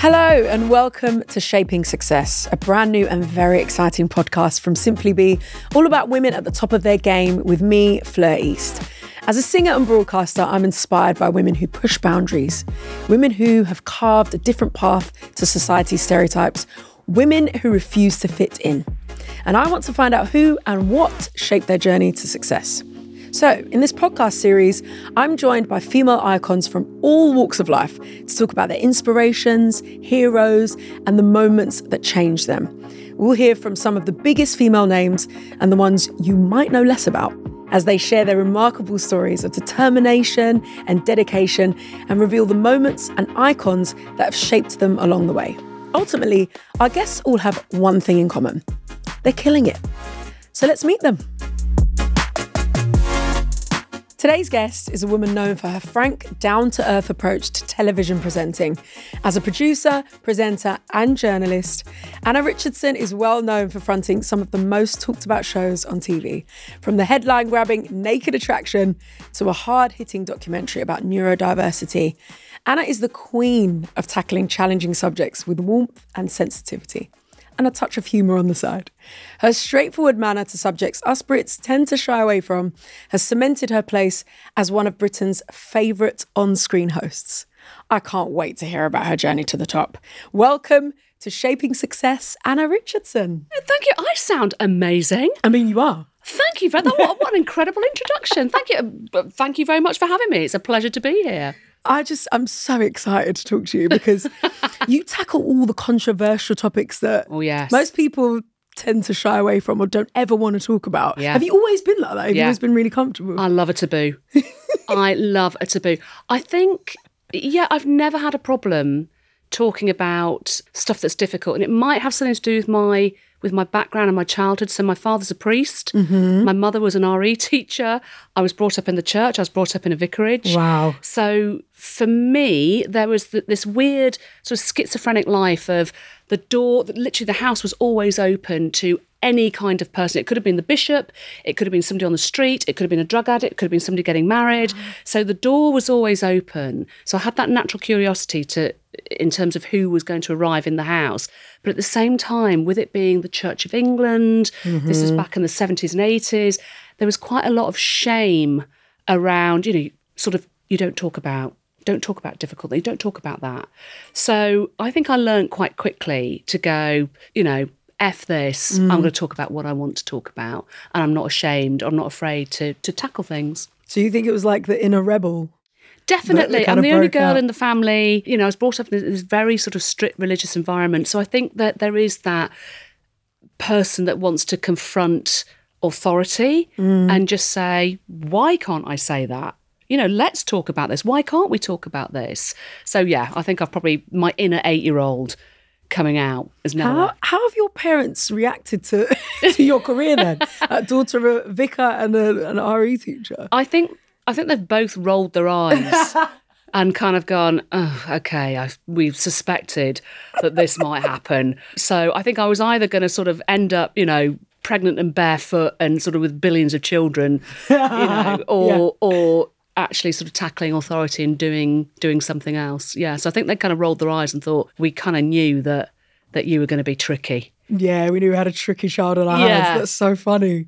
Hello, and welcome to Shaping Success, a brand new and very exciting podcast from Simply Be, all about women at the top of their game with me, Fleur East. As a singer and broadcaster, I'm inspired by women who push boundaries, women who have carved a different path to society's stereotypes, women who refuse to fit in. And I want to find out who and what shaped their journey to success. So, in this podcast series, I'm joined by female icons from all walks of life to talk about their inspirations, heroes, and the moments that changed them. We'll hear from some of the biggest female names and the ones you might know less about as they share their remarkable stories of determination and dedication and reveal the moments and icons that have shaped them along the way. Ultimately, our guests all have one thing in common they're killing it. So let's meet them. Today's guest is a woman known for her frank, down to earth approach to television presenting. As a producer, presenter, and journalist, Anna Richardson is well known for fronting some of the most talked about shows on TV, from the headline grabbing Naked Attraction to a hard hitting documentary about neurodiversity. Anna is the queen of tackling challenging subjects with warmth and sensitivity and a touch of humour on the side. Her straightforward manner to subjects us Brits tend to shy away from has cemented her place as one of Britain's favourite on screen hosts. I can't wait to hear about her journey to the top. Welcome to Shaping Success, Anna Richardson. Oh, thank you. I sound amazing. I mean, you are. Thank you for that. What, what an incredible introduction. Thank you. Uh, thank you very much for having me. It's a pleasure to be here. I just, I'm so excited to talk to you because you tackle all the controversial topics that Oh, yes. most people tend to shy away from or don't ever want to talk about. Yeah. Have you always been like that? Have you Yeah. always been really comfortable? I love a taboo. I love a taboo. I think, yeah, I've never had a problem talking about stuff that's difficult, and it might have something to do with my with my background and my childhood. So my father's a priest. Mm-hmm. My mother was an RE teacher. I was brought up in the church. I was brought up in a vicarage. Wow. So for me, there was th- this weird sort of schizophrenic life of the door, that literally the house was always open to any kind of person. It could have been the bishop, it could have been somebody on the street, it could have been a drug addict, it could have been somebody getting married. Mm. So the door was always open. So I had that natural curiosity to in terms of who was going to arrive in the house. But at the same time, with it being the Church of England, this was mm-hmm. back in the 70s and 80s, there was quite a lot of shame around, you know, sort of you don't talk about don't talk about difficulty don't talk about that so i think i learned quite quickly to go you know f this i'm going to talk about what i want to talk about and i'm not ashamed i'm not afraid to to tackle things So you think it was like the inner rebel? Definitely. I'm the only girl out. in the family. You know, I was brought up in this very sort of strict religious environment. So I think that there is that person that wants to confront authority Mm. and just say, why can't I say that? You know, let's talk about this. Why can't we talk about this? So yeah, I think I've probably my inner eight year old coming out is now. How, how have your parents reacted to, to your career then? a daughter of a vicar and a, an RE teacher? I think I think they've both rolled their eyes and kind of gone, oh, okay, I've, we've suspected that this might happen. So I think I was either going to sort of end up, you know, pregnant and barefoot and sort of with billions of children, you know, or or actually sort of tackling authority and doing doing something else. Yeah. So I think they kind of rolled their eyes and thought we kind of knew that that you were going to be tricky. Yeah, we knew we had a tricky child on our Yeah. hands. That's so funny.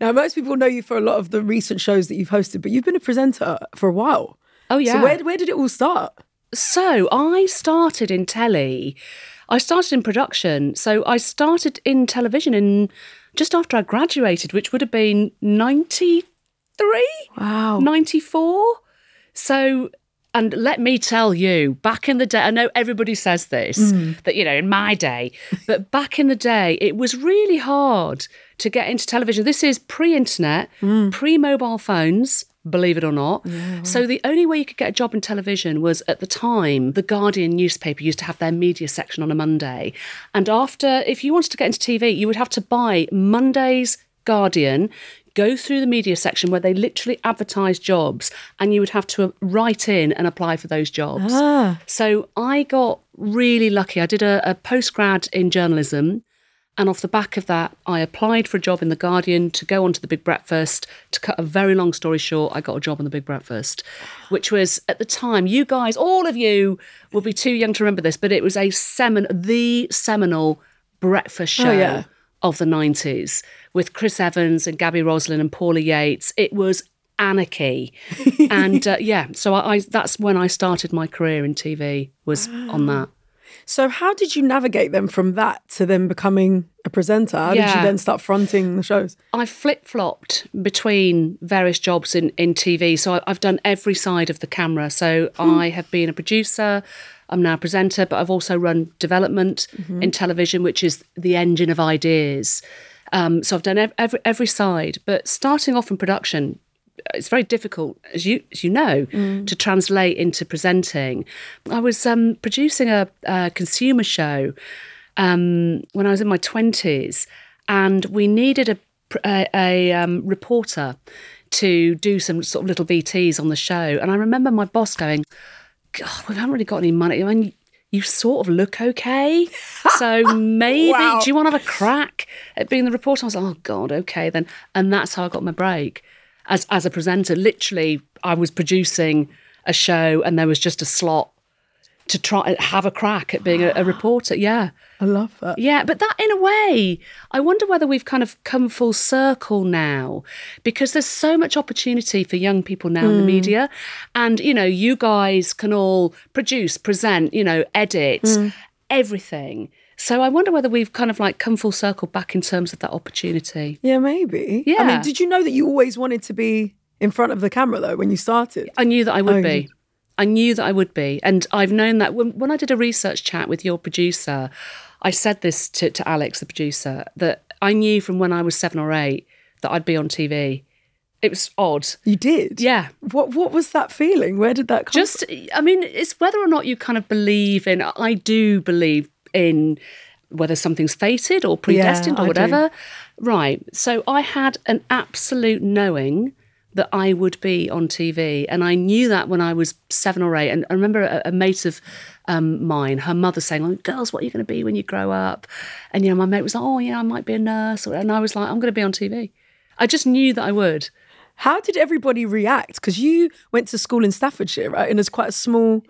Now, most people know you for a lot of the recent shows that you've hosted, but you've been a presenter for a while. Oh yeah. So where, where did it all start? So I started in telly. I started in production. So I started in television in just after I graduated, which would have been 93, Wow. 94. So, and let me tell you, back in the day, I know everybody says this, hmm. that, you know, in my day, but back in the day, it was really hard to get into television. This is pre internet, hmm. pre mobile phones. Believe it or not. So, the only way you could get a job in television was at the time, the Guardian newspaper used to have their media section on a Monday. And after, if you wanted to get into TV, you would have to buy Monday's Guardian, go through the media section where they literally advertise jobs, and you would have to write in and apply for those jobs. Ah. So I got really lucky. I did a, a postgrad in journalism. And off the back of that, I applied for a job in The Guardian to go on to The Big Breakfast. To cut a very long story short, I got a job on The Big Breakfast, which was at the time, you guys, all of you will be too young to remember this, but it was a semin- the seminal breakfast show yeah. Of the 90s with Chris Evans and Gaby Roslin and Paula Yates. It was anarchy. and uh, yeah, so I, I that's when I started my career in TV was on that. So how did you navigate them from that to then becoming a presenter? How did you then start fronting the shows? I flip flopped between various jobs in, in TV. So I, I've done every side of the camera. So I have been a producer, I'm now a presenter, but I've also run development in television, which is the engine of ideas. Um, so I've done ev- every, every side. But starting off in production, it's very difficult, as you as you know, to translate into presenting. I was um, producing a, a consumer show um, when I was in my twenties, and we needed a a, a um, reporter to do some sort of little VTs on the show. And I remember my boss going, "God, we haven't really got any money." I mean, you sort of look okay, so maybe Wow. do you want to have a crack at being the reporter? I was like, "Oh God, okay then," and that's how I got my break as as a presenter. Literally, I was producing a show, and there was just a slot to try have a crack at being a, a reporter. Yeah. I love that. Yeah, but that in a way, I wonder whether we've kind of come full circle now because there's so much opportunity for young people now in the hmm. media. And, you know, you guys can all produce, present, you know, edit, hmm. everything. So I wonder whether we've kind of like come full circle back in terms of that opportunity. Yeah, maybe. Yeah. I mean, did you know that you always wanted to be in front of the camera though when you started? I knew that I would Oh, be. I knew that I would be. And I've known that when, when I did a research chat with your producer, I said this to, to Alex, the producer, that I knew from when I was seven or eight that I'd be on TV. It was odd. You did. Yeah. What What was that feeling? Where did that come? Just, I mean, it's whether or not you kind of believe in, I do believe in whether something's fated or predestined I or whatever. Right. So I had an absolute knowing that I would be on TV. And I knew that when I was seven or eight. And I remember a, a mate of um, mine, her mother saying, oh, Girls, what are you going to be when you grow up? And, you know, my mate was like, Oh, yeah, I might be a nurse. And I was like, I'm going to be on TV. I just knew that I would. How did everybody react? Because you went to school in Staffordshire, right? And it's quite a small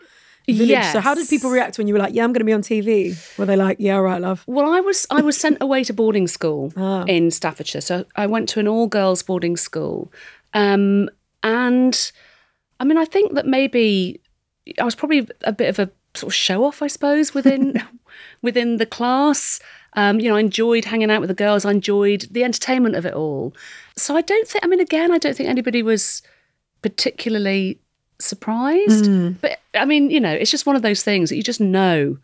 village. So how did people react when you were like, "Yeah, I'm going to be on TV"? Were they like, "Yeah, all right, love"? Well, I was I was sent away to boarding school Ah. in Staffordshire, so I went to an all girls boarding school, um, and I mean, I think that maybe I was probably a bit of a sort of show off, I suppose, within within the class. Um, you know, I enjoyed hanging out with the girls. I enjoyed the entertainment of it all. So I don't think. I mean, again, I don't think anybody was particularly surprised. Mm. But I mean, you know, it's just one of those things that you just know.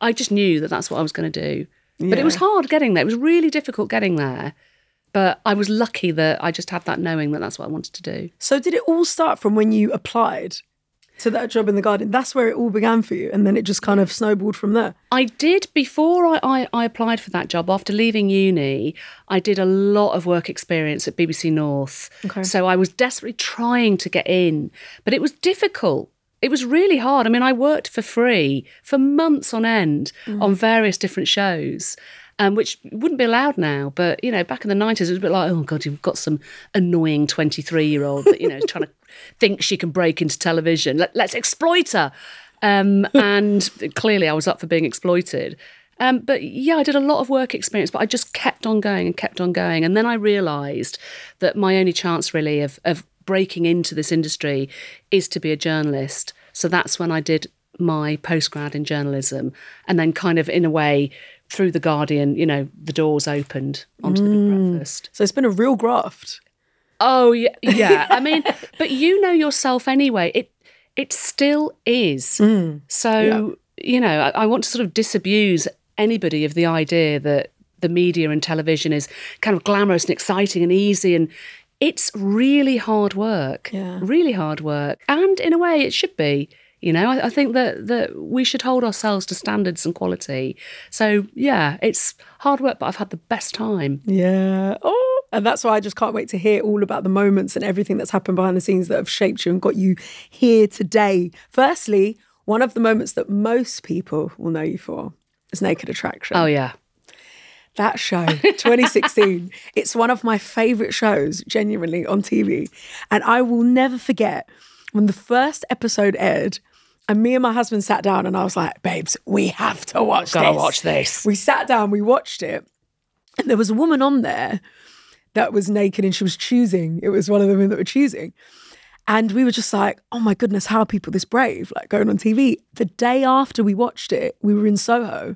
I just knew that that's what I was going to do. But it was hard getting there. It was really difficult getting there. But I was lucky that I just had that knowing that that's what I wanted to do. So did it all start from when you applied to that job in the Guardian? That's where it all began for you, and then it just kind of snowballed from there. I did before I, I, I applied for that job. After leaving uni, I did a lot of work experience at BBC North. Okay. So I was desperately trying to get in, but it was difficult. It was really hard. I mean, I worked for free for months on end mm. on various different shows. Um, which wouldn't be allowed now, but you know, back in the nineties, it was a bit like, oh god, you've got some annoying twenty-three-year-old that you know is trying to think she can break into television. Let, let's exploit her. Um, and clearly, I was up for being exploited. Um, but yeah, I did a lot of work experience, but I just kept on going and kept on going. And then I realised that my only chance, really, of, of breaking into this industry is to be a journalist. So that's when I did my postgrad in journalism. And then, kind of in a way, through The Guardian, you know, the doors opened onto the Big Breakfast. So it's been a real graft. Oh yeah, yeah. I mean, but you know yourself anyway. It it still is. Mm. So you know, I, I want to sort of disabuse anybody of the idea that the media and television is kind of glamorous and exciting and easy and it's really hard work. Yeah. Really hard work. And in a way it should be. You know, I, I think that that we should hold ourselves to standards and quality. So yeah, it's hard work, but I've had the best time. Yeah. Oh, and that's why I just can't wait to hear all about the moments and everything that's happened behind the scenes that have shaped you and got you here today. Firstly, one of the moments that most people will know you for is Naked Attraction. Oh yeah. That show, 2016, it's one of my favorite shows, genuinely, on TV. And I will never forget when the first episode aired. And me and my husband sat down and I was like, babes, we have to watch Gotta this. watch this. We sat down, we watched it. And there was a woman on there that was naked and she was choosing. It was one of the women that were choosing. And we were just like, oh my goodness, how are people this brave? Like going on TV. The day after we watched it, we were in Soho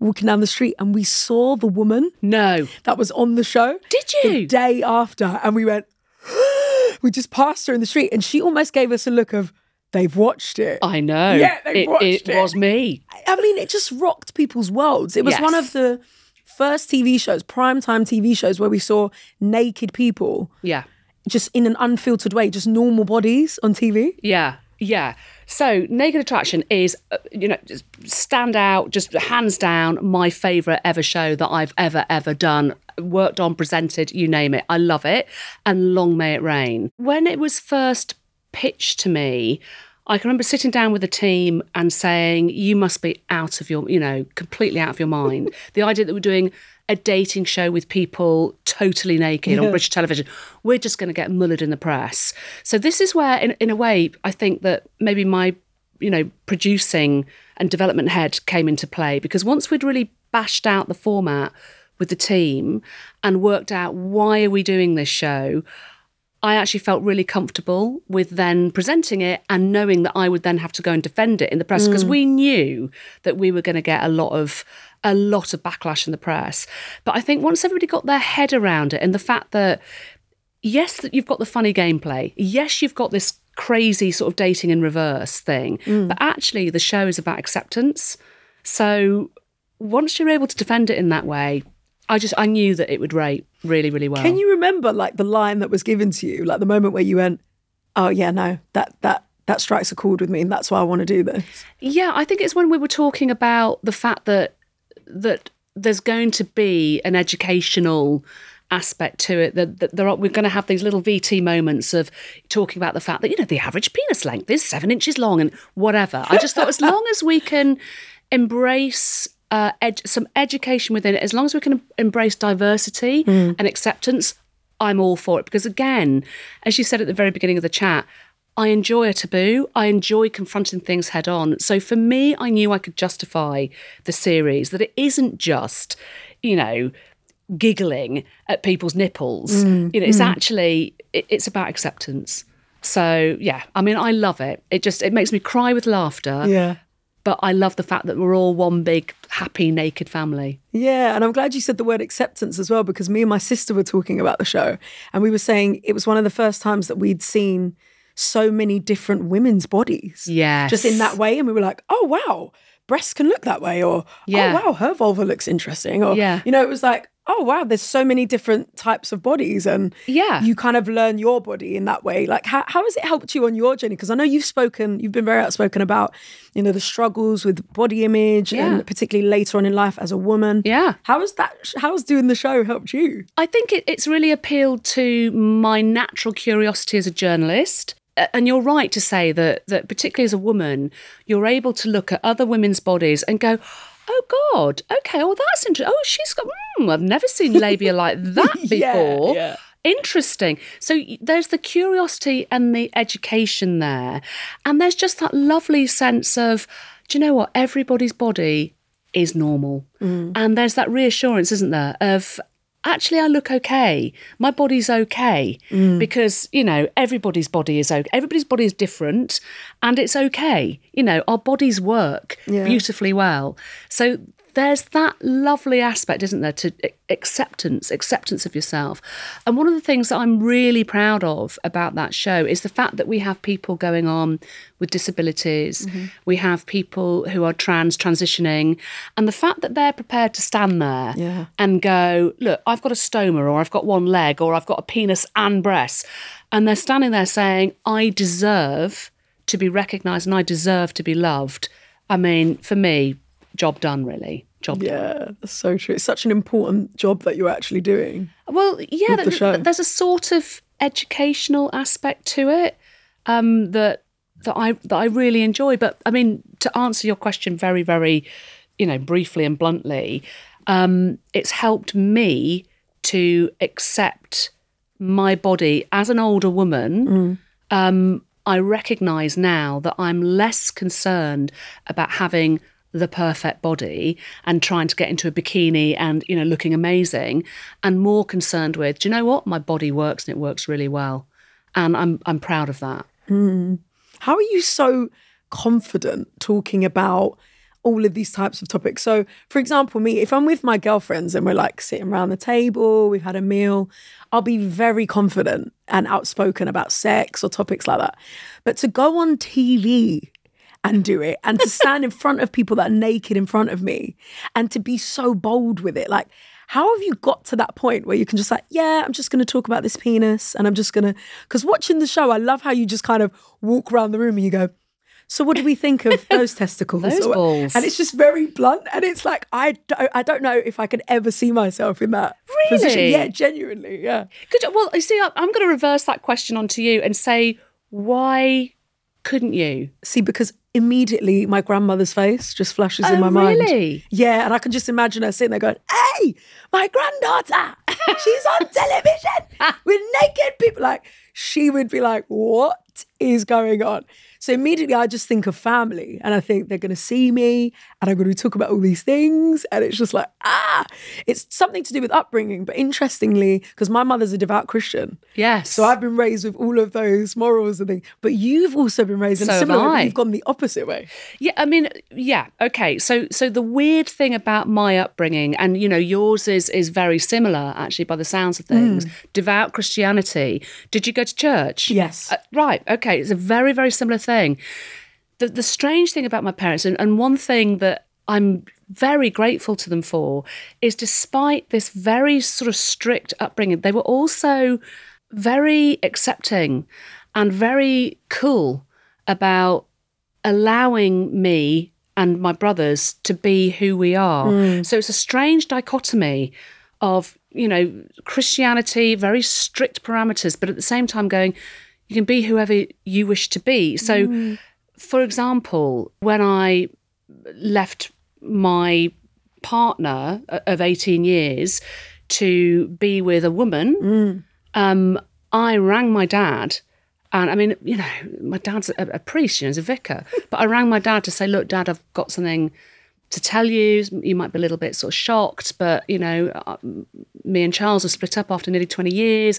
walking down the street and we saw the woman No. that was on the show. Did you? The day after. And we went, we just passed her in the street and she almost gave us a look of, they've watched it. I know. Yeah, they it, watched it it. was me. I mean, it just rocked people's worlds. It was one of the first TV shows, primetime TV shows, where we saw naked people Yeah. just in an unfiltered way, just normal bodies on TV. Yeah, yeah. So, Naked Attraction is, uh, you know, just stand out, just hands down, my favourite ever show that I've ever, ever done, worked on, presented, you name it. I love it. And long may it reign. When it was first pitched to me, I can remember sitting down with the team and saying, You must be out of your, you know, completely out of your mind. the idea that we're doing a dating show with people totally naked on British television, we're just going to get mullered in the press. So, this is where, in, in a way, I think that maybe my, you know, producing and development head came into play because once we'd really bashed out the format with the team and worked out why are we doing this show, I actually felt really comfortable with then presenting it and knowing that I would then have to go and defend it in the press because mm. we knew that we were going to get a lot of a lot of backlash in the press. But I think once everybody got their head around it and the fact that yes, that you've got the funny gameplay, yes, you've got this crazy sort of dating in reverse thing, mm. but actually the show is about acceptance. So once you're able to defend it in that way, I just I knew that it would rate really really well. Can you remember like the line that was given to you, like the moment where you went, "Oh yeah, no, that that that strikes a chord with me, and that's why I want to do this." Yeah, I think it's when we were talking about the fact that that there's going to be an educational aspect to it that, that there are we're going to have these little VT moments of talking about the fact that you know the average penis length is seven inches long and whatever. I just thought as long as we can embrace uh, ed- some education within it, as long as we can embrace diversity mm. and acceptance, I'm all for it. Because again, as you said at the very beginning of the chat, I enjoy a taboo. I enjoy confronting things head on. So for me, I knew I could justify the series, that it isn't just, you know, giggling at people's nipples. Mm. You know, it's mm. actually, it, it's about acceptance. So yeah, I mean, I love it. It just, it makes me cry with laughter. Yeah. But I love the fact that we're all one big, happy, naked family. Yeah, and I'm glad you said the word acceptance as well because me and my sister were talking about the show and we were saying it was one of the first times that we'd seen so many different women's bodies. Yeah. Just in that way. And we were like, oh, wow, breasts can look that way. Or, oh, Yeah. oh, wow, her vulva looks interesting. Or, Yeah. you know, it was like, oh, wow, there's so many different types of bodies. And Yeah. you kind of learn your body in that way. Like, how, how has it helped you on your journey? Because I know you've spoken, you've been very outspoken about, you know, the struggles with body image Yeah. and particularly later on in life as a woman. Yeah. How has that, how has doing the show helped you? I think it, it's really appealed to my natural curiosity as a journalist. And you're right to say that that particularly as a woman, you're able to look at other women's bodies and go, "Oh God, okay, well that's interesting. Oh, she's got. Mm, I've never seen labia like that before. yeah. Interesting. So there's the curiosity and the education there, and there's just that lovely sense of, do you know what? Everybody's body is normal, and there's that reassurance, isn't there? Of actually I look okay. My body's okay mm. because, you know, everybody's body is okay. Everybody's body is different and it's okay. You know, our bodies work Yeah. beautifully well. So there's that lovely aspect, isn't there, to acceptance, acceptance of yourself. And one of the things that I'm really proud of about that show is the fact that we have people going on with disabilities, mm-hmm. we have people who are trans transitioning, and the fact that they're prepared to stand there Yeah. and go, look, I've got a stoma, or I've got one leg, or I've got a penis and breasts. And they're standing there saying, I deserve to be recognised and I deserve to be loved. I mean, for me, job done, really. Job done. Yeah, that's so true. It's such an important job that you're actually doing. Well, yeah, With the th- show. th- there's a sort of educational aspect to it um, that that I that I really enjoy. But I mean, to answer your question very, very, you know, briefly and bluntly, um, it's helped me to accept my body as an older woman. Um, I recognize now that I'm less concerned about having the perfect body and trying to get into a bikini and you know looking amazing and more concerned with do you know what my body works and it works really well and I'm I'm proud of that. Hmm. How are you so confident talking about all of these types of topics? So, for example, me, if I'm with my girlfriends and we're like sitting around the table, we've had a meal, I'll be very confident and outspoken about sex or topics like that. But to go on TV and do it and to stand in front of people that are naked in front of me and to be so bold with it, like, how have you got to that point where you can just like, yeah, I'm just going to talk about this penis and I'm just going to, because watching the show, I love how you just kind of walk around the room and you go, so what do we think of those testicles? Those Or- balls. And it's just very blunt. And it's like, I don't, I don't know if I could ever see myself in that position. Really? Yeah, genuinely. Yeah. Good. Well, you see, I'm going to reverse that question onto you and say, why couldn't you? See, because immediately my grandmother's face just flashes in Oh, my mind. really? Yeah. And I can just imagine her sitting there going, hey, my granddaughter, she's on television with naked people. Like, she would be like, what is going on? So immediately I just think of family and I think they're going to see me and I'm going to talk about all these things. And it's just like, ah, it's something to do with upbringing. But interestingly, because my mother's a devout Christian. Yes. So I've been raised with all of those morals and things. But you've also been raised in So a similar way, you've gone the opposite way. Yeah, I mean, yeah, okay. So, so the weird thing about my upbringing, and you know, yours is is very similar, actually, by the sounds of things. Devout Christianity. Did you go to church? Yes. Uh, right. Okay. It's a very very similar thing. The the strange thing about my parents, and, and one thing that I'm very grateful to them for, is despite this very sort of strict upbringing, they were also very accepting and very cool about allowing me and my brothers to be who we are. Mm. So it's a strange dichotomy of, you know, Christianity, very strict parameters, but at the same time going, you can be whoever you wish to be. So, for example, when I left my partner uh, of 18 years to be with a woman, um, I rang my dad. And I mean, you know, my dad's a, a priest, you know, he's a vicar. But I rang my dad to say, look, dad, I've got something to tell you. You might be a little bit sort of shocked, but, you know, uh, me and Charles are split up after nearly 20 years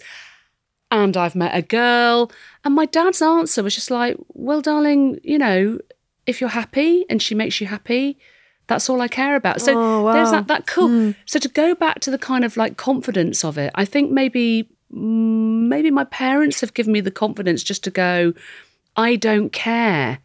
and I've met a girl. And my dad's answer was just like, well, darling, you know, if you're happy and she makes you happy, that's all I care about. So Oh, there's that that cool. So to go back to the kind of like confidence of it, I think maybe mm, maybe my parents have given me the confidence just to go, I don't care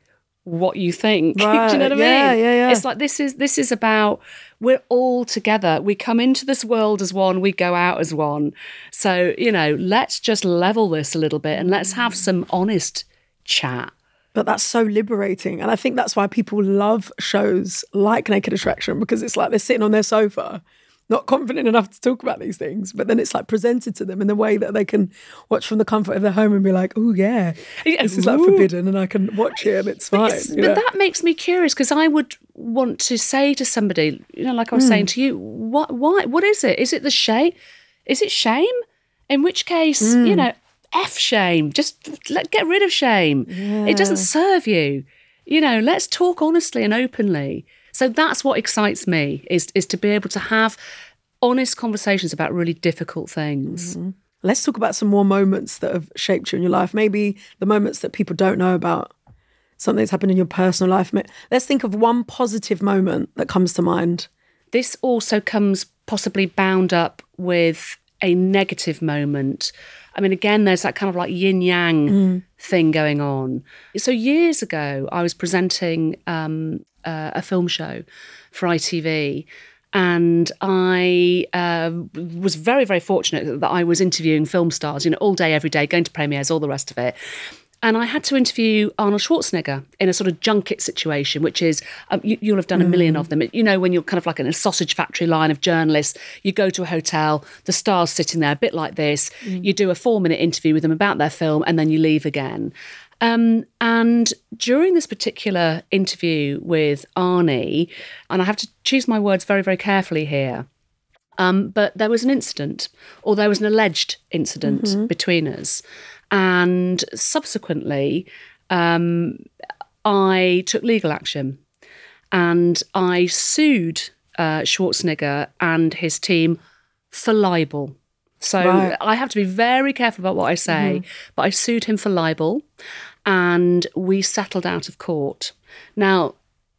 what you think. Do you know what I Right. mean? Yeah, yeah, yeah. It's like this is this is about we're all together. We come into this world as one, we go out as one. So, you know, let's just level this a little bit and let's have some honest chat. But that's so liberating. And I think that's why people love shows like Naked Attraction because it's like they're sitting on their sofa, not confident enough to talk about these things. But then it's like presented to them in a way that they can watch from the comfort of their home and be like, oh, yeah, Yeah, this is like ooh. forbidden and I can watch it and it's fine. You but know? that makes me curious because I would want to say to somebody, you know, like I was saying mm. to you, what, why, what is it? Is it the shame? Is it shame? In which case, you mm. know, f shame. Just let get rid of shame. It doesn't serve you. You know, let's talk honestly and openly. So that's what excites me is is to be able to have honest conversations about really difficult things. Mm-hmm. Let's talk about some more moments that have shaped you in your life. Maybe the moments that people don't know about. Something that's happened in your personal life. Let's think of one positive moment that comes to mind. this also comes possibly bound up with a negative moment. I mean, again, there's that kind of like yin yang thing going on. So, years ago, I was presenting um, uh, a film show for ITV. And I uh, was very, very fortunate that I was interviewing film stars, you know, all day, every day, going to premieres, all the rest of it. And I had to interview Arnold Schwarzenegger in a sort of junket situation, which is, um, you, you'll have done a million of them. You know, when you're kind of like in a sausage factory line of journalists, you go to a hotel, the star's sitting there, a bit like this. You do a four minute interview with them about their film, and then you leave again. Um, and during this particular interview with Arnie, and I have to choose my words very, very carefully here, um, but there was an incident, or there was an alleged incident between us. And subsequently, um, I took legal action and I sued uh, Schwarzenegger and his team for libel. So Right. I have to be very careful about what I say, but I sued him for libel and we settled out of court. Now,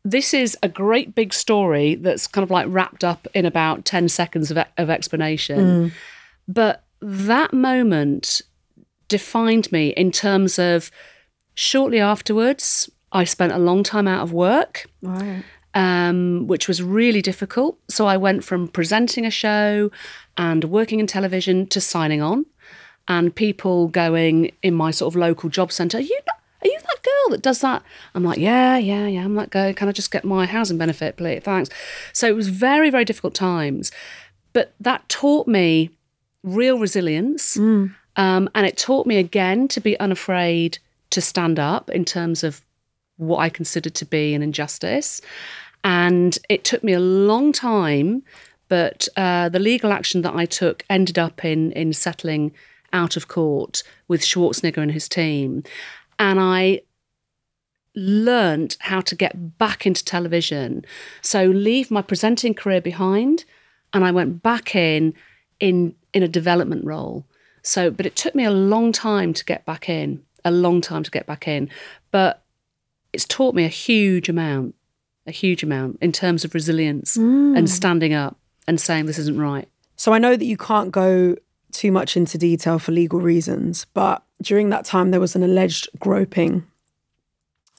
this is a great big story that's kind of like wrapped up in about 10 seconds of, of explanation. But that moment defined me in terms of shortly afterwards, I spent a long time out of work Right. um, which was really difficult. So I went from presenting a show and working in television to signing on, and people going in my sort of local job centre, are you, are you that girl that does that? I'm like, yeah, yeah, yeah, I'm that girl. Can I just get my housing benefit, please? Thanks. So it was very, very difficult times. But that taught me real resilience. Um, and it taught me again to be unafraid to stand up in terms of what I considered to be an injustice. And it took me a long time, but uh, the legal action that I took ended up in in settling out of court with Schwarzenegger and his team. And I learned how to get back into television. So leave my presenting career behind and I went back in in in a development role. So but it took me a long time to get back in, a long time to get back in. But it's taught me a huge amount, a huge amount in terms of resilience and standing up and saying this isn't right. So I know that you can't go too much into detail for legal reasons, but during that time there was an alleged groping.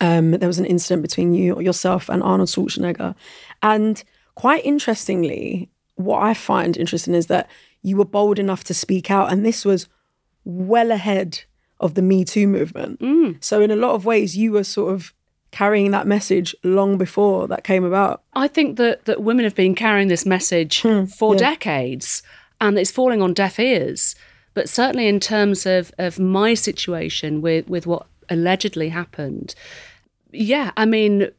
Um, there was an incident between you, yourself, and Arnold Schwarzenegger, and quite interestingly, what I find interesting is that you were bold enough to speak out, and this was well ahead of the Me Too movement. So in a lot of ways, you were sort of carrying that message long before that came about. I think that that women have been carrying this message for decades, and it's falling on deaf ears. But certainly, in terms of of my situation with with what allegedly happened, yeah, I mean,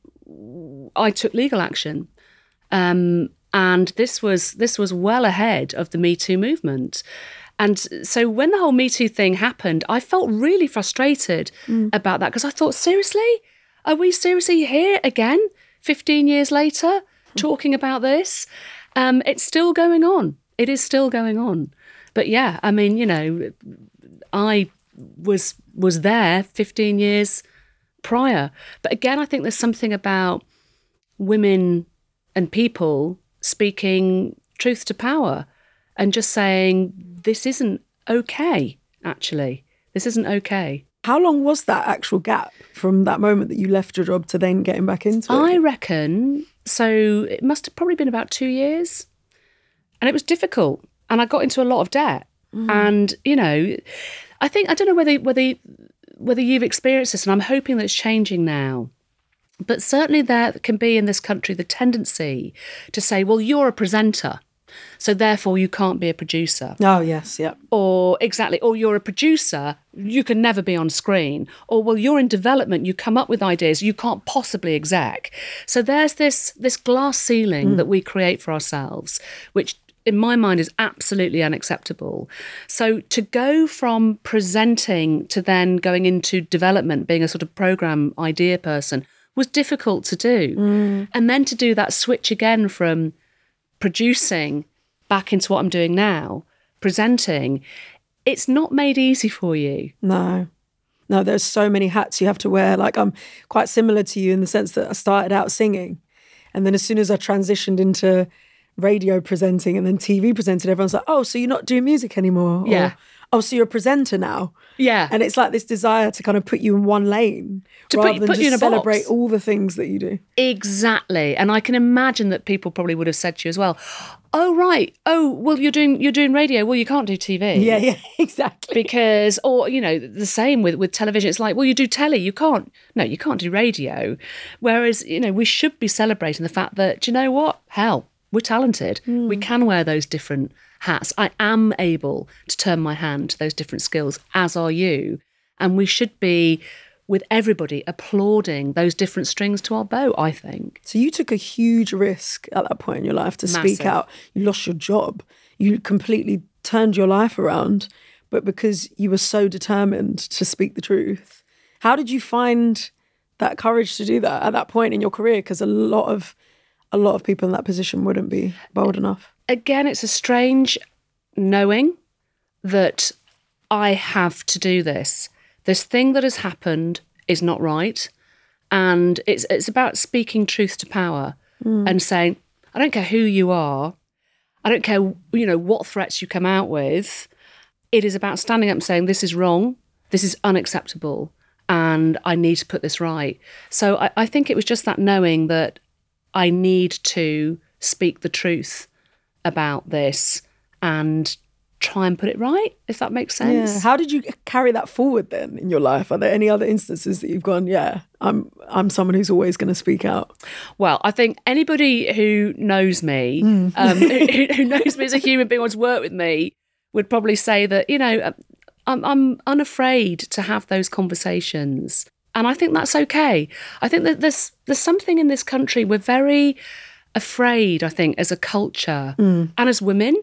I took legal action, um, and this was this was well ahead of the Me Too movement. And so when the whole Me Too thing happened, I felt really frustrated about that because I thought, seriously, are we seriously here again, 15 years later, talking about this? Um, it's still going on. It is still going on. But yeah, I mean, you know, I was was there 15 years prior. But again, I think there's something about women and people speaking truth to power and just saying this isn't okay actually. This isn't okay. How long was that actual gap from that moment that you left your job to then getting back into it? i reckon so it must have probably been about 2 years. And it was difficult and i got into a lot of debt. Mm. And you know i think i don't know whether whether whether you've experienced this and i'm hoping that it's changing now but certainly there can be in this country the tendency to say well you're a presenter so therefore you can't be a producer. Oh yes, yeah. or exactly or you're a producer you can never be on screen. Or well you're in development you come up with ideas you can't possibly exec. So there's this this glass ceiling hmm. that we create for ourselves which in my mind is absolutely unacceptable. So to go from presenting to then going into development being a sort of program idea person was difficult to do mm. and then to do that switch again from producing back into what I'm doing now, presenting, it's not made easy for you. No. No, there's so many hats you have to wear. Like I'm quite similar to you in the sense that I started out singing. And then as soon as I transitioned into radio presenting and then TV presenting, everyone's like, oh, so you're not doing music anymore? Or, Yeah. Oh, so you're a presenter now. Yeah. And it's like this desire to kind of put you in one lane To put- rather than put just you in a celebrate box. all the things that you do. exactly. And I can imagine that people probably would have said to you as well, "Oh right. Oh, well you're doing you're doing radio. Well, you can't do TV." Yeah, yeah, exactly. because or you know the same with with television it's like well you do telly you can't no you can't do radio whereas you know we should be celebrating the fact that you know what hell we're talented hmm. we can wear those different hats i am able to turn my hand to those different skills as are you and we should be with everybody applauding those different strings to our bow, I think. So you took a huge risk at that point in your life to speak out. You lost your job. You completely turned your life around, but because you were so determined to speak the truth. How did you find that courage to do that at that point in your career? Because a lot of a lot of people in that position wouldn't be bold enough. Again, it's a strange knowing that I have to do this. This thing that has happened is not right. And it's it's about speaking truth to power hmm. and saying, I don't care who you are, I don't care, you know, what threats you come out with. It is about standing up and saying, This is wrong, this is unacceptable, and I need to put this right. So I, I think it was just that knowing that I need to speak the truth about this and try and put it right, if that makes sense. Yeah. How did you carry that forward then in your life? Are there any other instances that you've gone, yeah, I'm I'm someone who's always going to speak out? Well, I think anybody who knows me, Mm. um, who, who knows me as a human being, wants to work with me, would probably say that you know I'm, I'm unafraid to have those conversations, and I think that's okay. I think that there's there's something in this country we're very afraid. I think as a culture Mm. and as women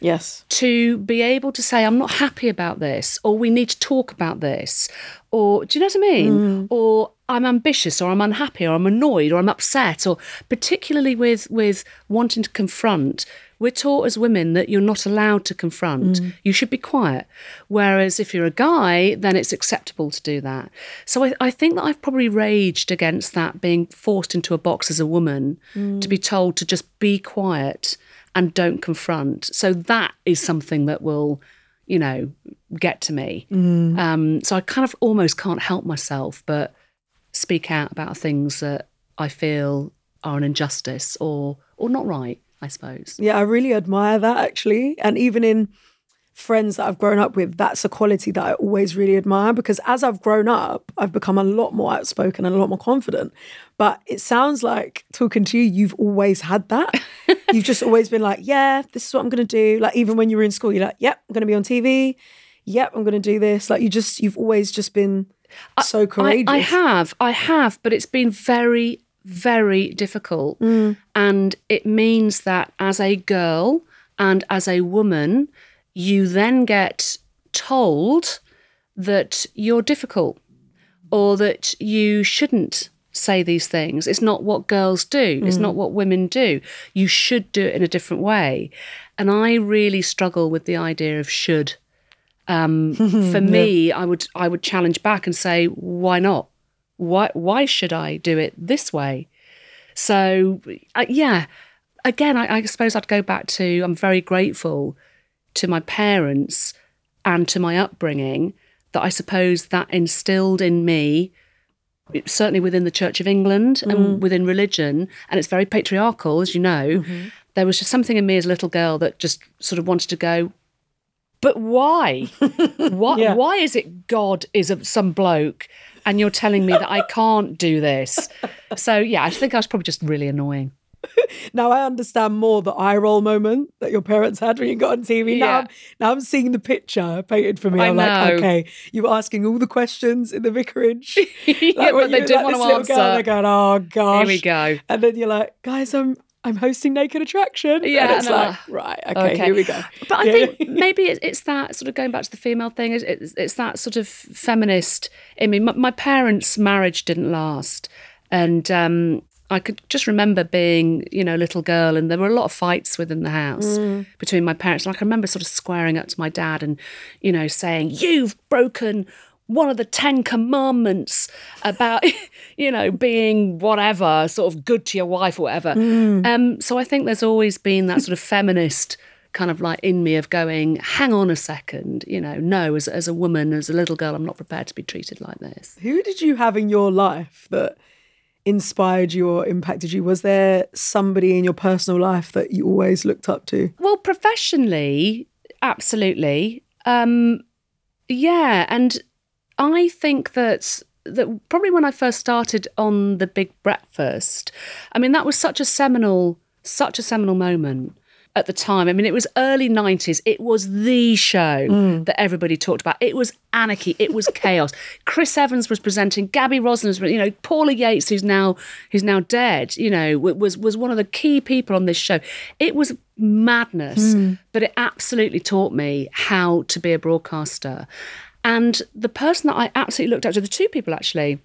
Yes. to be able to say I'm not happy about this, or we need to talk about this, or do you know what I mean? Or I'm ambitious, or I'm unhappy, or I'm annoyed, or I'm upset, or particularly with with wanting to confront. We're taught as women that you're not allowed to confront. Mm. You should be quiet. Whereas if you're a guy, then it's acceptable to do that. So I, I think that I've probably raged against that being forced into a box as a woman mm. to be told to just be quiet and don't confront. So that is something that will, you know, get to me. Mm. Um, so I kind of almost can't help myself but speak out about things that I feel are an injustice or or not right. I suppose. Yeah, I really admire that actually. And even in friends that I've grown up with, that's a quality that I always really admire because as I've grown up, I've become a lot more outspoken and a lot more confident. But it sounds like talking to you, you've always had that. you've just always been like, yeah, this is what I'm going to do. Like, even when you were in school, you're like, yep, I'm going to be on TV. Yep, I'm going to do this. Like, you just, you've always just been so I, courageous. I have, I have, but it's been very, very difficult. And it means that as a girl and as a woman, you then get told that you're difficult or that you shouldn't say these things. It's not what girls do, it's not what women do. You should do it in a different way. And I really struggle with the idea of should. Um, for me, I would I would challenge back and say, why not? Why why should I do it this way? So uh, yeah, again, I, I suppose I'd go back to I'm very grateful to my parents and to my upbringing that I suppose that instilled in me certainly within the Church of England and within religion, and it's very patriarchal, as you know. There was just something in me as a little girl that just sort of wanted to go, but why? why, Yeah. why is it God is some bloke and you're telling me that I can't do this? So, yeah, I think I was probably just really annoying. Now I understand more the eye roll moment that your parents had when you got on TV. Now, Yeah. I'm, now I'm seeing the picture painted for me. I I'm like, okay, you were asking all the questions in the vicarage. yeah, when but they didn't like want to little girl, answer. they're going, oh gosh. Here we go. And then you're like, guys, I'm I'm hosting Naked Attraction. Yeah, and it's and, uh, like, right, okay, here we go. But I think maybe it's that sort of going back to the female thing. It's, it's, it's that sort of feminist. I mean, my, my parents' marriage didn't last, and um, I could just remember being, you know, a little girl, and there were a lot of fights within the house Mm. between my parents. And I can remember sort of squaring up to my dad and, you know, saying, "You've broken." One of the Ten Commandments about, you know, being whatever, sort of good to your wife or whatever. Mm. Um, so I think there's always been that sort of feminist kind of like in me of going, hang on a second, you know, no, as, as a woman, as a little girl, I'm not prepared to be treated like this. Who did you have in your life that inspired you or impacted you? Was there somebody in your personal life that you always looked up to? Well, professionally, absolutely. Um, yeah, and I think that that probably when I first started on the Big Breakfast, I mean that was such a seminal, such a seminal moment at the time. I mean, it was early 90s. It was the show Mm. that everybody talked about. It was anarchy. It was chaos. Chris Evans was presenting. Gaby Roslin was, you know, Paula Yates, who's now who's now dead, you know, was was one of the key people on this show. It was madness, Mm. but it absolutely taught me how to be a broadcaster. And the person that I absolutely looked up to, the two people actually,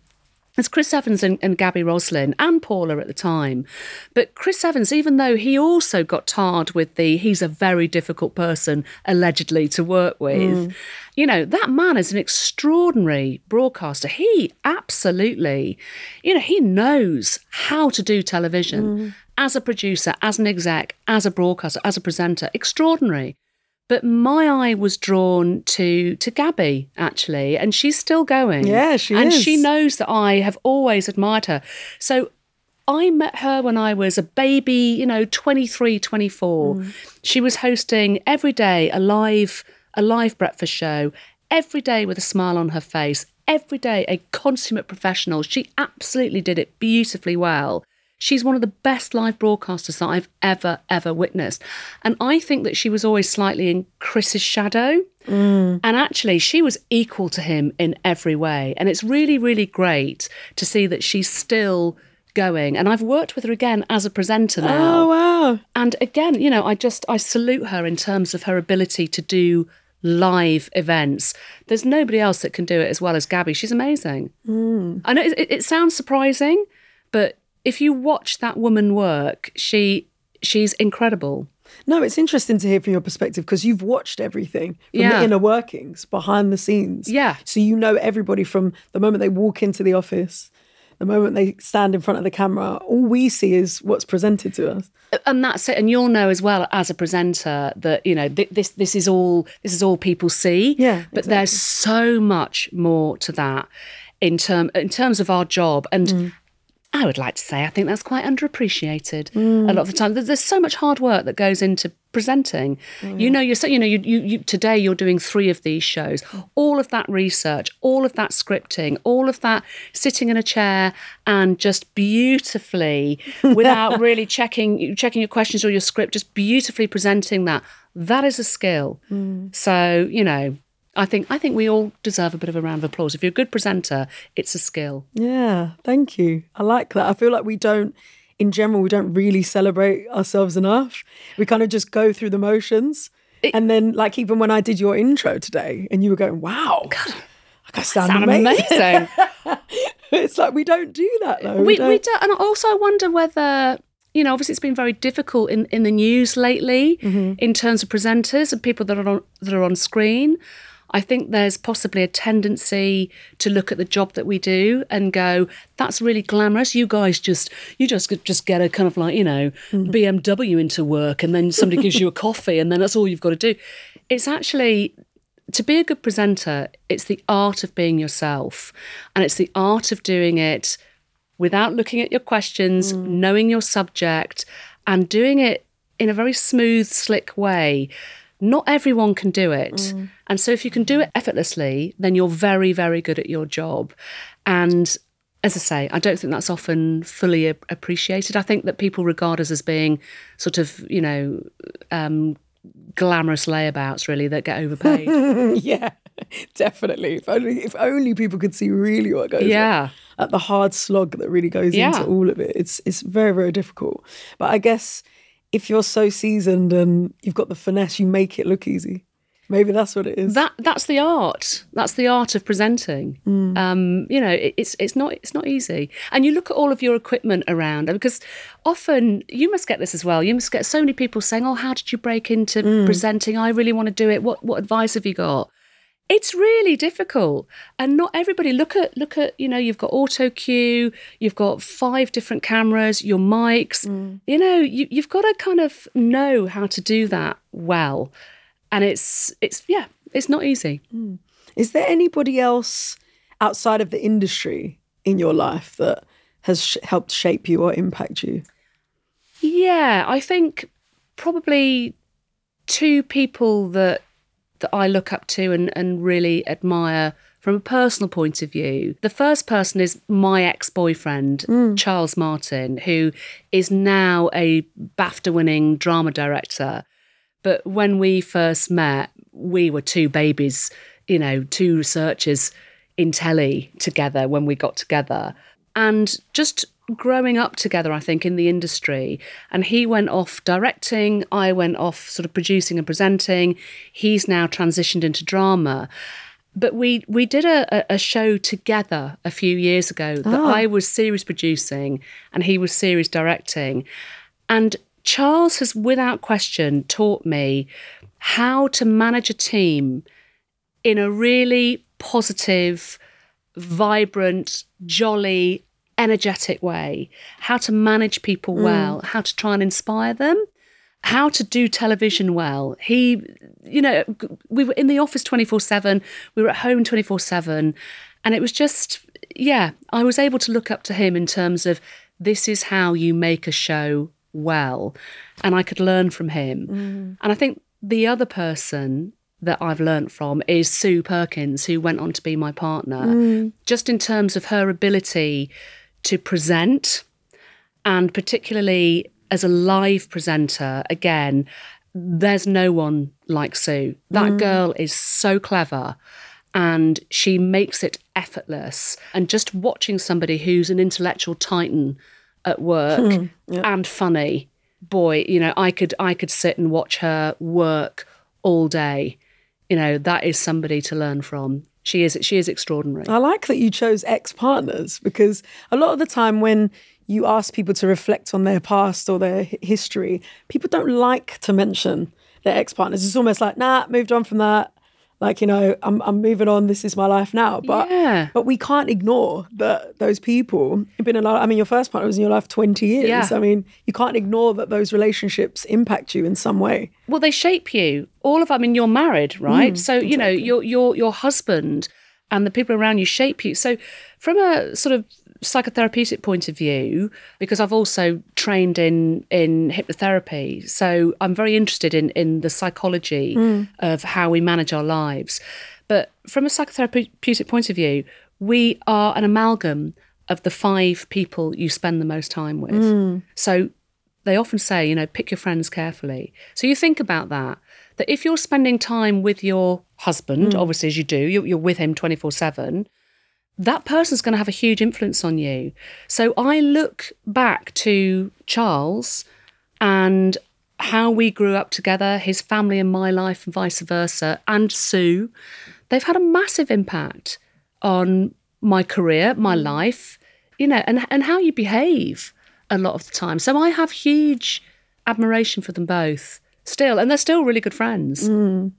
it's Chris Evans and, and Gaby Roslin and Paula at the time. But Chris Evans, even though he also got tarred with the he's a very difficult person allegedly to work with, mm. you know, that man is an extraordinary broadcaster. He absolutely, you know, he knows how to do television mm. as a producer, as an exec, as a broadcaster, as a presenter. Extraordinary. But my eye was drawn to to Gaby actually, and she's still going. Yeah, she and is. she knows that I have always admired her. So I met her when I was a baby, you know, 23, 24. Mm. She was hosting every day a live a live breakfast show, every day with a smile on her face, every day a consummate professional. She absolutely did it beautifully well. She's one of the best live broadcasters that I've ever, ever witnessed. And I think that she was always slightly in Chris's shadow. Mm. And actually, she was equal to him in every way. And it's really, really great to see that she's still going. And I've worked with her again as a presenter now. Oh wow. And again, you know, I just I salute her in terms of her ability to do live events. There's nobody else that can do it as well as Gaby. She's amazing. Mm. I know it, it sounds surprising, but if you watch that woman work, she she's incredible. No, it's interesting to hear from your perspective because you've watched everything from Yeah. the inner workings, behind the scenes. Yeah. So you know everybody from the moment they walk into the office, the moment they stand in front of the camera. All we see is what's presented to us. and that's it and you'll know as well as a presenter that you know th- this this is all this is all people see Yeah, but there's so much more to that in term in terms of our job and mm. I would like to say I think that's quite underappreciated a mm. lot of the time. There's, there's so much hard work that goes into presenting. You know, you're so, you know, you, you, you today you're doing three of these shows. All of that research, all of that scripting, all of that sitting in a chair and just beautifully, without really checking checking your questions or your script, just beautifully presenting that. That is a skill. Mm. So you know. I think I think we all deserve a bit of a round of applause. If you're a good presenter, it's a skill. Yeah, thank you. I like that. I feel like we don't, in general, we don't really celebrate ourselves enough. We kind of just go through the motions. and then, like, even when I did your intro today and you were going, wow, God, I sound, Sound amazing. amazing. it's like we don't do that though. we, don't- we do, and also I wonder whether you know obviously it's been very difficult in, in the news lately mm-hmm. in terms of presenters and people that are on that are on screen. I think there's possibly a tendency to look at the job that we do and go, "That's really glamorous. You guys just you just just get a kind of like you know mm. BMW into work, and then somebody gives you a coffee, and then that's all you've got to do." It's actually to be a good presenter, it's the art of being yourself, and it's the art of doing it without looking at your questions, mm. knowing your subject, and doing it in a very smooth, slick way. Not everyone can do it. And so, if you can do it effortlessly, then you're very, very good at your job. And as I say, I don't think that's often fully a- appreciated. I think that people regard us as being sort of, you know, um, glamorous layabouts, really, that get overpaid. yeah, definitely. If only if only people could see really what goes on. yeah. at the hard slog that really goes Yeah. into all of it. It's it's very very difficult. But I guess if you're so seasoned and you've got the finesse, you make it look easy. Maybe that's what it is. that that's the art. That's the art of presenting. Um you know it, it's it's not it's not easy. And you look at all of your equipment around because often you must get this as well. You must get so many people saying oh how did you break into presenting? I really want to do it. What what advice have you got it's really difficult and not everybody look at look at you know you've got auto cue you've got five different cameras your mics. Mm. You know you, you've got to kind of know how to do that well and it's it's yeah it's not easy. Mm. Is there anybody else outside of the industry in your life that has sh- helped shape you or impact you? yeah i think probably two people that that i look up to and, and really admire from a personal point of view. The first person is my ex boyfriend, hmm. Charles Martin, who is now a BAFTA winning drama director. But when we first met, we were two babies, you know, two researchers in telly together when we got together. And just growing up together, I think, in the industry. And he went off directing, I went off sort of producing and presenting. He's now transitioned into drama. But we we did a, a show together a few years ago that ah. I was series producing and he was series directing. And Charles has, without question, taught me how to manage a team in a really positive, vibrant, jolly, energetic way, how to manage people mm. well, how to try and inspire them, how to do television well. He, you know, we were in the office 24 7, we were at home 24 7. And it was just, yeah, I was able to look up to him in terms of this is how you make a show well. And I could learn from him. Mm. And I think the other person that I've learnt from is Sue Perkins, who went on to be my partner, mm. just in terms of her ability to present and particularly as a live presenter, again, there's no one like Sue. That mm. girl is so clever and she makes it effortless. And just watching somebody who's an intellectual titan at work hmm, and funny, boy, you know, I could I could sit and watch her work all day. You know, that is somebody to learn from. She is she is extraordinary. I like that you chose ex partners because a lot of the time when you ask people to reflect on their past or their history, people don't like to mention their ex partners. It's almost like, nah, moved on from that. Like, you know, I'm, I'm moving on. This is my life now. But Yeah. but we can't ignore that those people have been in our, I mean, your first partner was in your life 20 years. Yeah. I mean, you can't ignore that those relationships impact you in some way. well they shape you all of them. i mean you're married mm, right so you know your your your husband and the people around you shape you so from a sort of psychotherapeutic point of view because i've also trained in in hypnotherapy. So i'm very interested in in the psychology mm. of how we manage our lives. But from a psychotherapeutic point of view we are an amalgam of the five people you spend the most time with. Mm. So they often say, you know, pick your friends carefully. So you think about that, that if you're spending time with your husband, mm. obviously, as you do, you're, you're with him 24 7, that person's going to have a huge influence on you. So I look back to Charles and how we grew up together, his family and my life, and vice versa, and Sue. They've had a massive impact on my career, my mm. life, you know, and, and how you behave a lot of the time. So I have huge admiration for them both still, and they're still really good friends. Mm.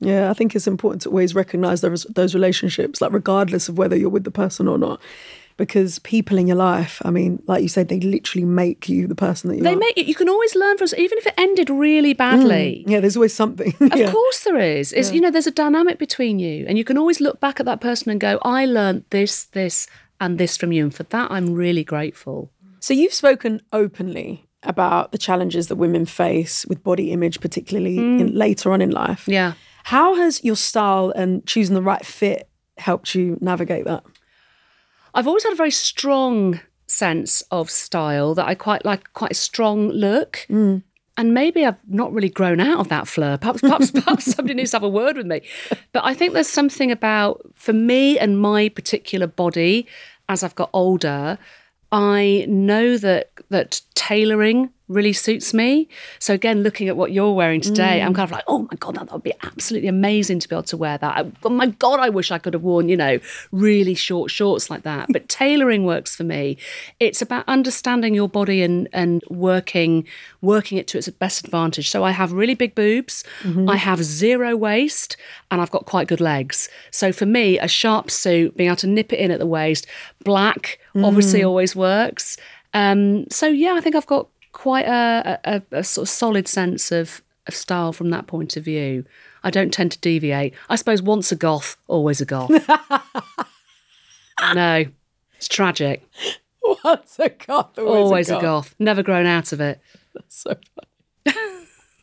Yeah, I think it's important to always recognize those those relationships, like regardless of whether you're with the person or not, because people in your life, I mean, like you said, they literally make you the person that you They are. make it, you can always learn from us, even if it ended really badly. Mm. yeah, there's always something. Of yeah. course there is. It's, you know, there's a dynamic between you, and you can always look back at that person and go, I learned this, this, and this from you. And for that, I'm really grateful. So you've spoken openly about the challenges that women face with body image, particularly in, mm. later on in life. Yeah. How has your style and choosing the right fit helped you navigate that? I've always had a very strong sense of style that I quite like, quite a strong look. Mm. And maybe I've not really grown out of that flair. Perhaps, perhaps, perhaps somebody needs to have a word with me. But I think there's something about, for me and my particular body, as I've got older, I know that that tailoring really suits me. So again, looking at what you're wearing today, I'm mm. kind of like, oh my god, that, would be absolutely amazing to be able to wear that. I, oh my god, I wish I could have worn, you know, really short shorts like that. But tailoring works for me. It's about understanding your body and and working working it to its best advantage. So I have really big boobs, mm-hmm. I have zero waist, and I've got quite good legs. So for me, a sharp suit, being able to nip it in at the waist, black obviously always works. Um, so yeah, I think I've got quite a, a, a sort of solid sense of, of style from that point of view. I don't tend to deviate. I suppose once a goth, always a goth. no, it's tragic. What's a goth? Always a goth. Never grown out of it. That's so funny.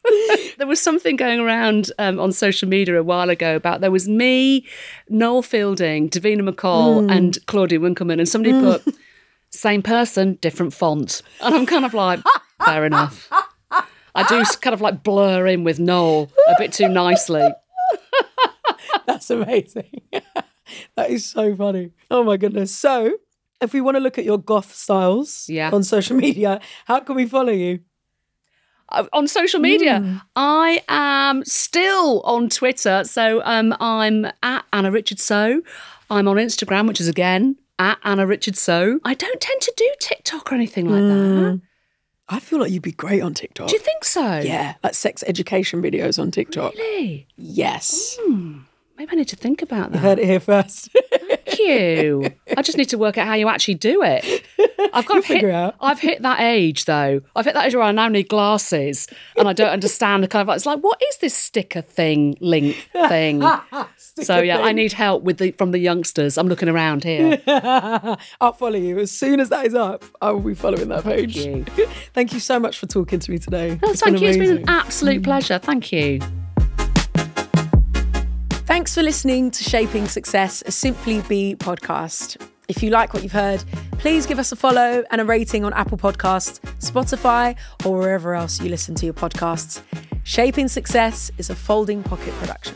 there was something going around um, on social media a while ago about there was me, Noel Fielding, Davina McCall, and Claudia Winkleman, and somebody put same person, different font, and I'm kind of like, fair enough. I do kind of like blur in with Noel a bit too nicely. That's amazing. that is so funny. Oh my goodness. So, if we want to look at your goth styles Yeah. on social media, how can we follow you? Uh, on social media. I am still on Twitter, so um, I'm at Anna Richard So. I'm on Instagram, which is again at Anna Richard So. I don't tend to do TikTok or anything like that. I feel like you'd be great on TikTok. Do you think so? yeah, like sex education videos on TikTok. Really? Yes. Maybe I need to think about that. Heard it here first. Thank you. I just need to work out how you actually do it. I've got to figure hit, it out. I've hit that age though. I've hit that age where I now need glasses and I don't understand the kind of it's like what is this sticker thing link thing? so yeah, I need help with the from the youngsters. I'm looking around here. I'll follow you. As soon as that is up, I will be following that page. you. Thank you so much for talking to me today. Oh, It's thank you. It's been an absolute pleasure. Thank you. Thanks for listening to Shaping Success, a Simply Be podcast. If you like what you've heard, please give us a follow and a rating on Apple Podcasts, Spotify, or wherever else you listen to your podcasts. Shaping Success is a folding pocket production.